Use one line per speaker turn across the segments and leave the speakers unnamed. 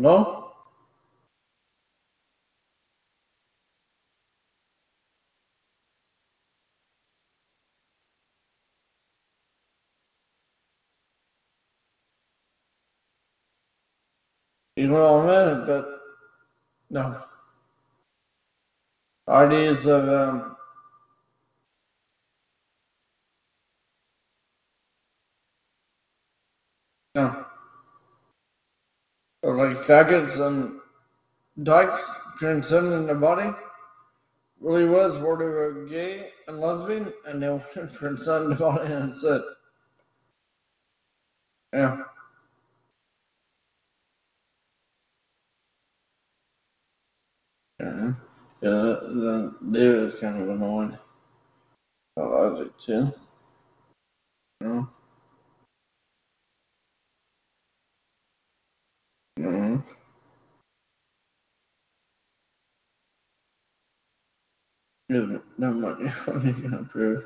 No? You know what I mean? But no. Ideas of um, no. Like faggots and dykes transcending the body really was where they were gay and lesbian and they were transcend the body and it. Yeah. Yeah. Yeah, then David is kind of annoying. I like too. You know? Mm-hmm. Yeah, that be funny to improve.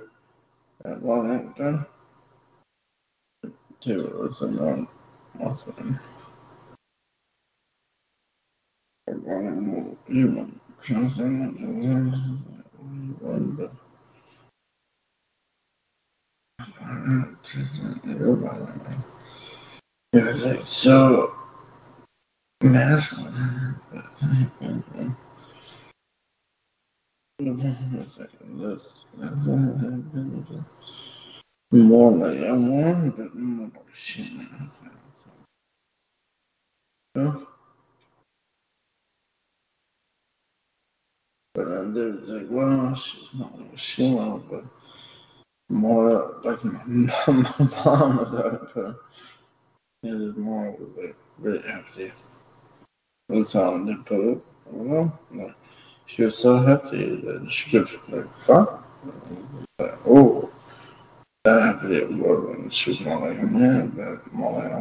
That one ain't done. Two was annoying. Awesome. One human. One, but. It was like so masculine. But it's like this. More like I want, but more shit. Yeah. But then there's like, well, she's not like Sheila, but more like my, my mom was like, but it is more like really hefty. That's how I did put it. I don't know. Like, she was so hefty that she could like fuck. Like, oh, that hefty it was when she was more like a man, but more like a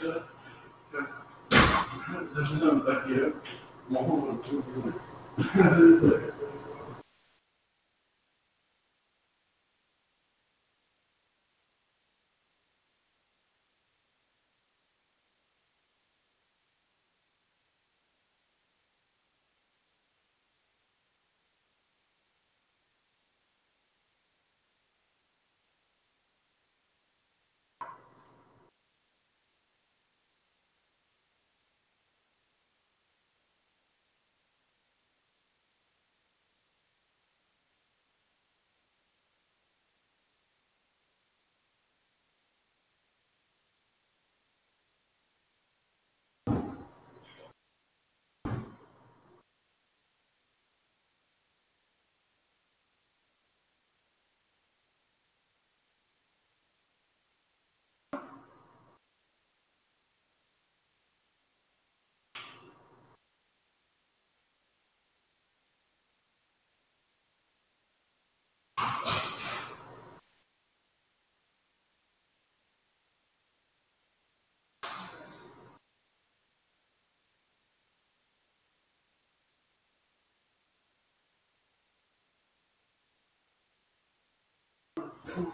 there's a, there's another back here. tempo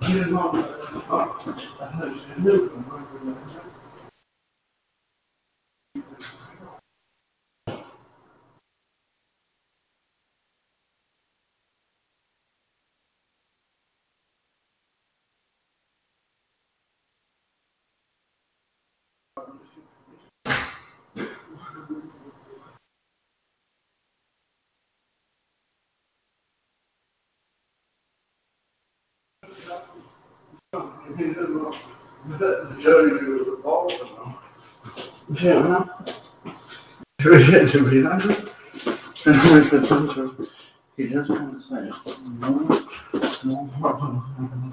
Thank you. Yeah. Appreciate to be honest. Potential. He just wants to say no, no problem.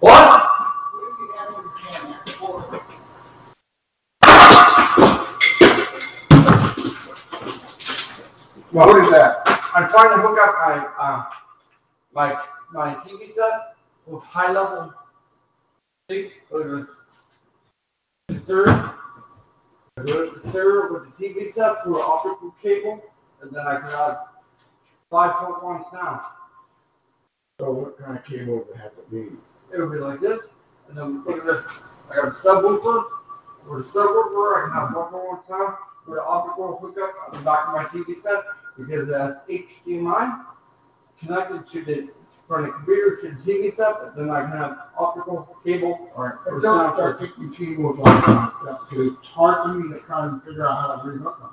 What? What is that? I'm trying to hook up my, uh, my, my TV set with high level. See, look at this. Sir, sir, with the TV set through an optical cable, and then I can have five point one sound.
So what kind of cable would it have to be?
It would be like this, and then look at this. I got a subwoofer. With a subwoofer, I can have one more one sound with an optical hookup on the back of my TV set because it has HDMI connected to the from the computer to the TV set. But then I can have optical cable or
but don't start picking cables like that, because it's hard for me to kind of figure out how to rehook them.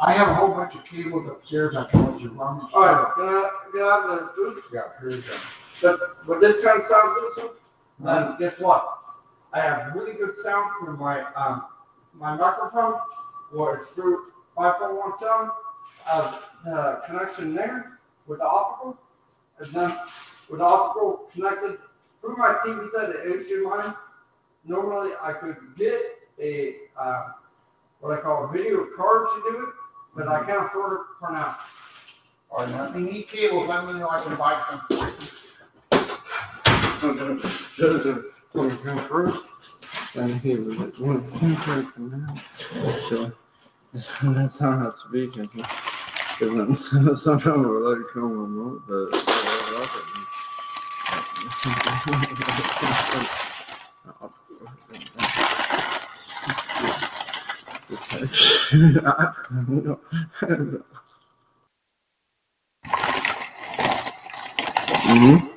I have a whole bunch of cables upstairs I can let you run.
All right, can I, can I have the food?
Yeah, here's them.
But with this kind of sound system, then guess what? I have really good sound through my um my microphone, or it's through 5.1 sound. Uh, the connection there with the optical, and then with the optical connected through my TV set at HDMI. Normally, I could get a uh, what I call a video card to do it, but I can't afford it for now.
Alright, now you need cables, let me know, I can buy some.
And he was like, one contract from now. So that's how I speak. Because sometimes we're like, come on, but. Mm-hmm. That's why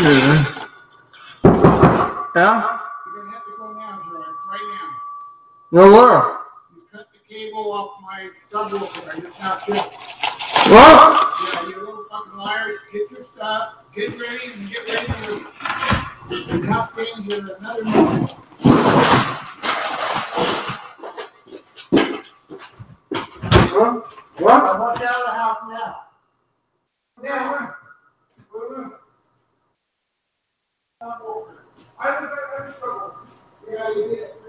Yeah. Yeah?
You're gonna have to go now, George, right now.
No, where?
You cut the cable off my subwoofer, it's not good.
What?
Yeah, you little fucking liars, get your stuff, get ready, and get ready to leave. And help things in another minute.
What? What?
I want out of the house now.
Now,
yeah.
I struggle.
Yeah, you did.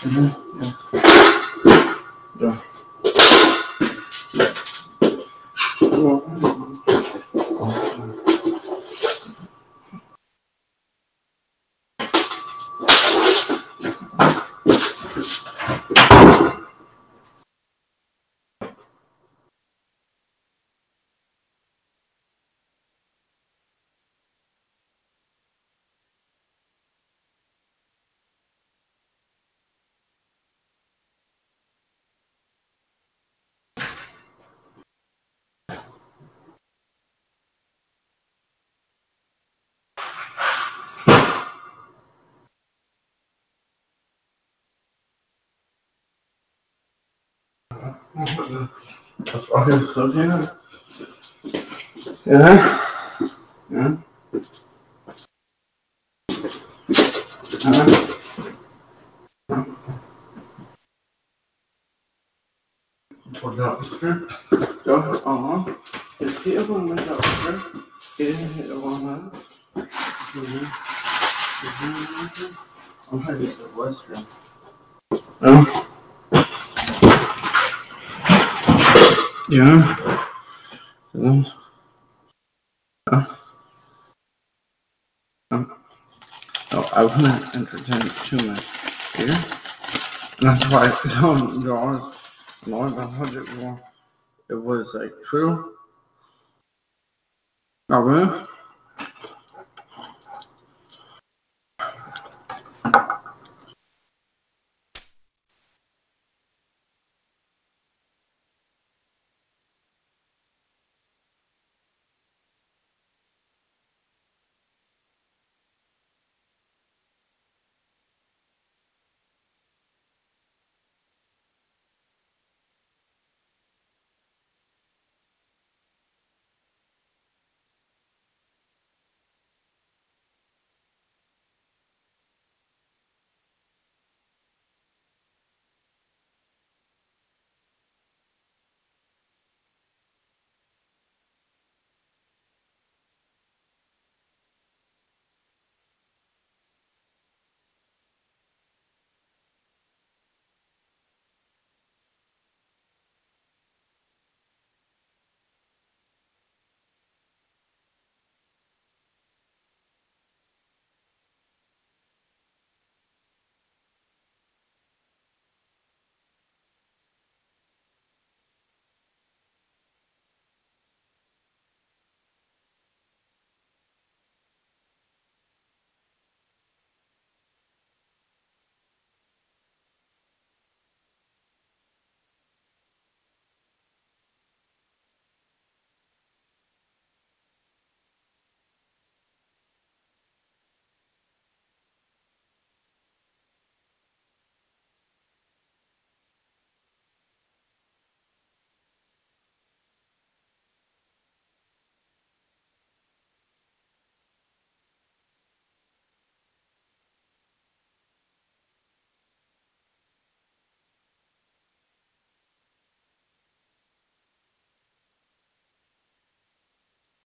Şimdi, evet.
I
said, yeah. Yeah. Yeah. Uh, I wouldn't entertain too much here. And that's why I told you all, Lord, the hundred more, it was like true. Oh, really?